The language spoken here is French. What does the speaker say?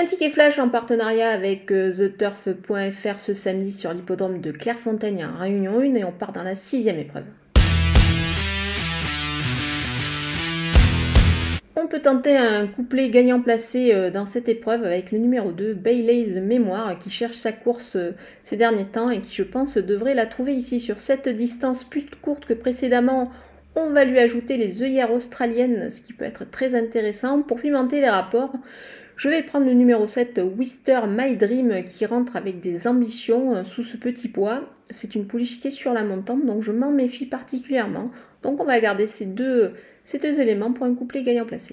Un ticket flash en partenariat avec euh, TheTurf.fr ce samedi sur l'hippodrome de Clairefontaine en Réunion 1 et on part dans la sixième épreuve. On peut tenter un couplet gagnant placé euh, dans cette épreuve avec le numéro 2, Bailey's Mémoire, qui cherche sa course euh, ces derniers temps et qui, je pense, devrait la trouver ici sur cette distance plus courte que précédemment. On va lui ajouter les œillères australiennes, ce qui peut être très intéressant pour pimenter les rapports. Je vais prendre le numéro 7, Wister My Dream, qui rentre avec des ambitions euh, sous ce petit poids. C'est une pouliche qui est sur la montante, donc je m'en méfie particulièrement. Donc on va garder ces deux, ces deux éléments pour un couplet gagnant placé.